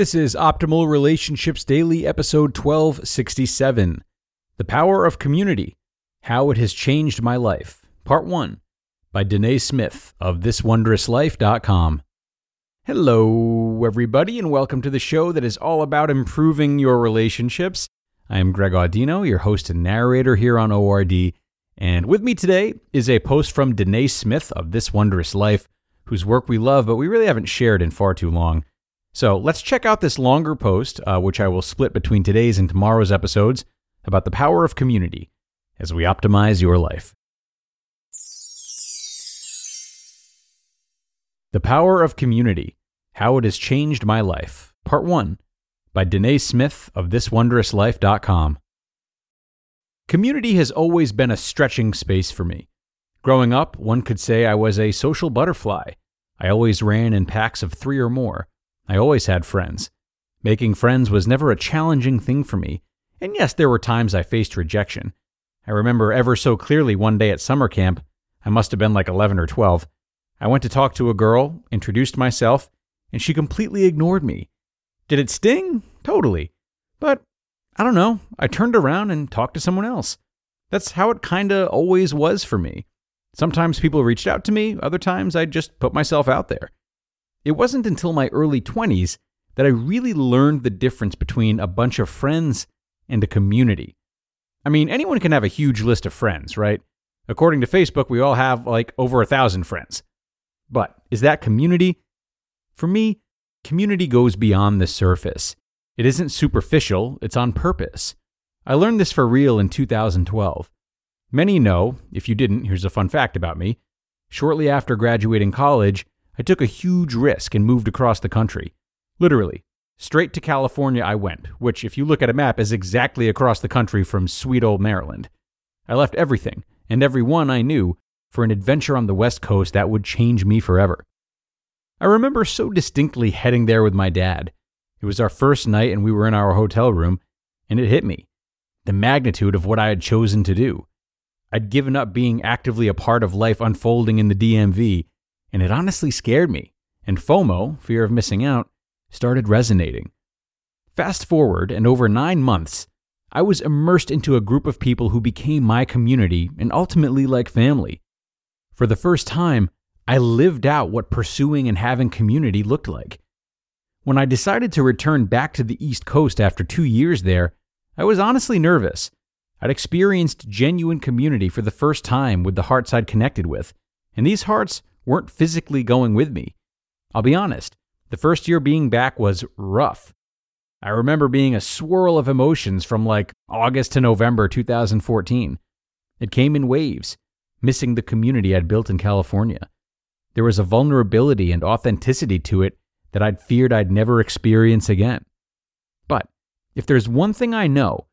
This is Optimal Relationships Daily, episode 1267 The Power of Community How It Has Changed My Life, Part 1 by Danae Smith of ThisWondrousLife.com. Hello, everybody, and welcome to the show that is all about improving your relationships. I am Greg Audino, your host and narrator here on ORD, and with me today is a post from Danae Smith of This Wondrous Life, whose work we love, but we really haven't shared in far too long. So let's check out this longer post, uh, which I will split between today's and tomorrow's episodes, about the power of community as we optimize your life. The Power of Community How It Has Changed My Life, Part 1 by Danae Smith of ThisWondrousLife.com. Community has always been a stretching space for me. Growing up, one could say I was a social butterfly. I always ran in packs of three or more. I always had friends. Making friends was never a challenging thing for me, and yes, there were times I faced rejection. I remember ever so clearly one day at summer camp, I must have been like 11 or 12. I went to talk to a girl, introduced myself, and she completely ignored me. Did it sting? Totally. But I don't know. I turned around and talked to someone else. That's how it kinda always was for me. Sometimes people reached out to me, other times I just put myself out there. It wasn't until my early 20s that I really learned the difference between a bunch of friends and a community. I mean, anyone can have a huge list of friends, right? According to Facebook, we all have like over a thousand friends. But is that community? For me, community goes beyond the surface. It isn't superficial, it's on purpose. I learned this for real in 2012. Many know, if you didn't, here's a fun fact about me. Shortly after graduating college, I took a huge risk and moved across the country. Literally, straight to California I went, which, if you look at a map, is exactly across the country from sweet old Maryland. I left everything, and everyone I knew, for an adventure on the West Coast that would change me forever. I remember so distinctly heading there with my dad. It was our first night, and we were in our hotel room, and it hit me the magnitude of what I had chosen to do. I'd given up being actively a part of life unfolding in the DMV, and it honestly scared me, and FOMO, fear of missing out, started resonating. Fast forward, and over nine months, I was immersed into a group of people who became my community and ultimately like family. For the first time, I lived out what pursuing and having community looked like. When I decided to return back to the East Coast after two years there, I was honestly nervous. I'd experienced genuine community for the first time with the hearts I'd connected with, and these hearts weren't physically going with me. I'll be honest, the first year being back was rough. I remember being a swirl of emotions from like August to November 2014. It came in waves, missing the community I'd built in California. There was a vulnerability and authenticity to it that I'd feared I'd never experience again. But if there's one thing I know,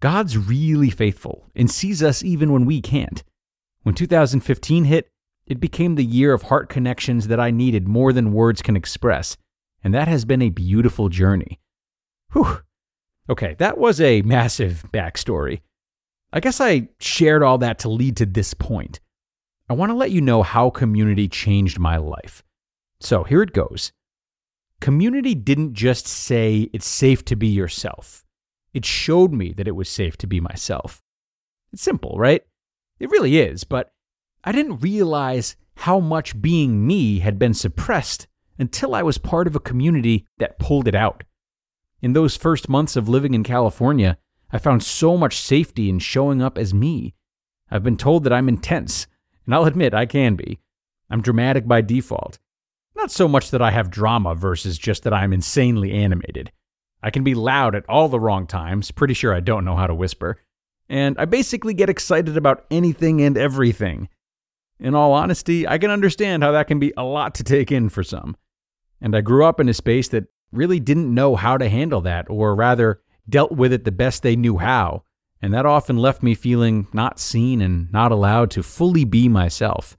God's really faithful and sees us even when we can't. When 2015 hit, it became the year of heart connections that I needed more than words can express, and that has been a beautiful journey. Whew. Okay, that was a massive backstory. I guess I shared all that to lead to this point. I want to let you know how community changed my life. So here it goes. Community didn't just say it's safe to be yourself, it showed me that it was safe to be myself. It's simple, right? It really is, but I didn't realize how much being me had been suppressed until I was part of a community that pulled it out. In those first months of living in California, I found so much safety in showing up as me. I've been told that I'm intense, and I'll admit I can be. I'm dramatic by default. Not so much that I have drama versus just that I'm insanely animated. I can be loud at all the wrong times, pretty sure I don't know how to whisper, and I basically get excited about anything and everything. In all honesty, I can understand how that can be a lot to take in for some. And I grew up in a space that really didn't know how to handle that, or rather, dealt with it the best they knew how. And that often left me feeling not seen and not allowed to fully be myself.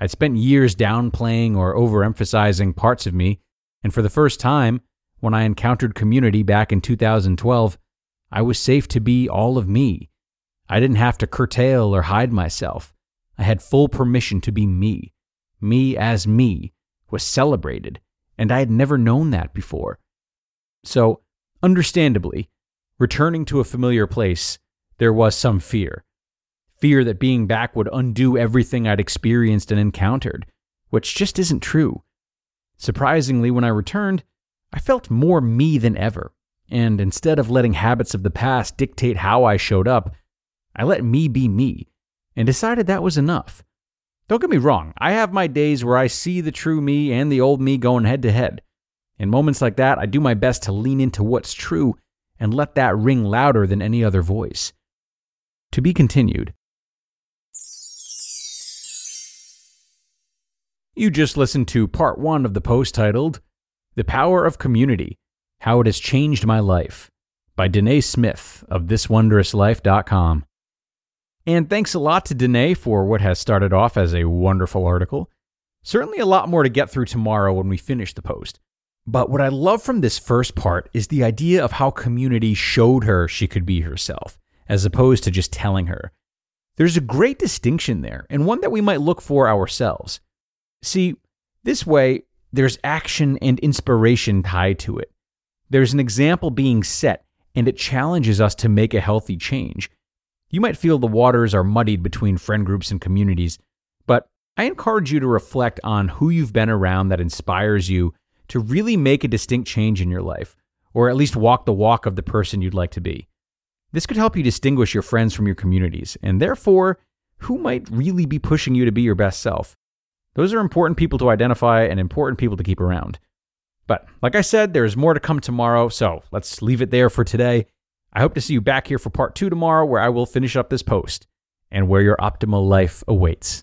I'd spent years downplaying or overemphasizing parts of me, and for the first time, when I encountered community back in 2012, I was safe to be all of me. I didn't have to curtail or hide myself. I had full permission to be me. Me as me was celebrated, and I had never known that before. So, understandably, returning to a familiar place, there was some fear. Fear that being back would undo everything I'd experienced and encountered, which just isn't true. Surprisingly, when I returned, I felt more me than ever, and instead of letting habits of the past dictate how I showed up, I let me be me and decided that was enough. Don't get me wrong, I have my days where I see the true me and the old me going head to head. In moments like that, I do my best to lean into what's true and let that ring louder than any other voice. To be continued. You just listened to part one of the post titled, The Power of Community How It Has Changed My Life by Danae Smith of ThisWondrousLife.com. And thanks a lot to Danae for what has started off as a wonderful article. Certainly a lot more to get through tomorrow when we finish the post. But what I love from this first part is the idea of how community showed her she could be herself, as opposed to just telling her. There's a great distinction there, and one that we might look for ourselves. See, this way, there's action and inspiration tied to it. There's an example being set, and it challenges us to make a healthy change. You might feel the waters are muddied between friend groups and communities, but I encourage you to reflect on who you've been around that inspires you to really make a distinct change in your life, or at least walk the walk of the person you'd like to be. This could help you distinguish your friends from your communities, and therefore, who might really be pushing you to be your best self. Those are important people to identify and important people to keep around. But like I said, there's more to come tomorrow, so let's leave it there for today. I hope to see you back here for part two tomorrow, where I will finish up this post and where your optimal life awaits.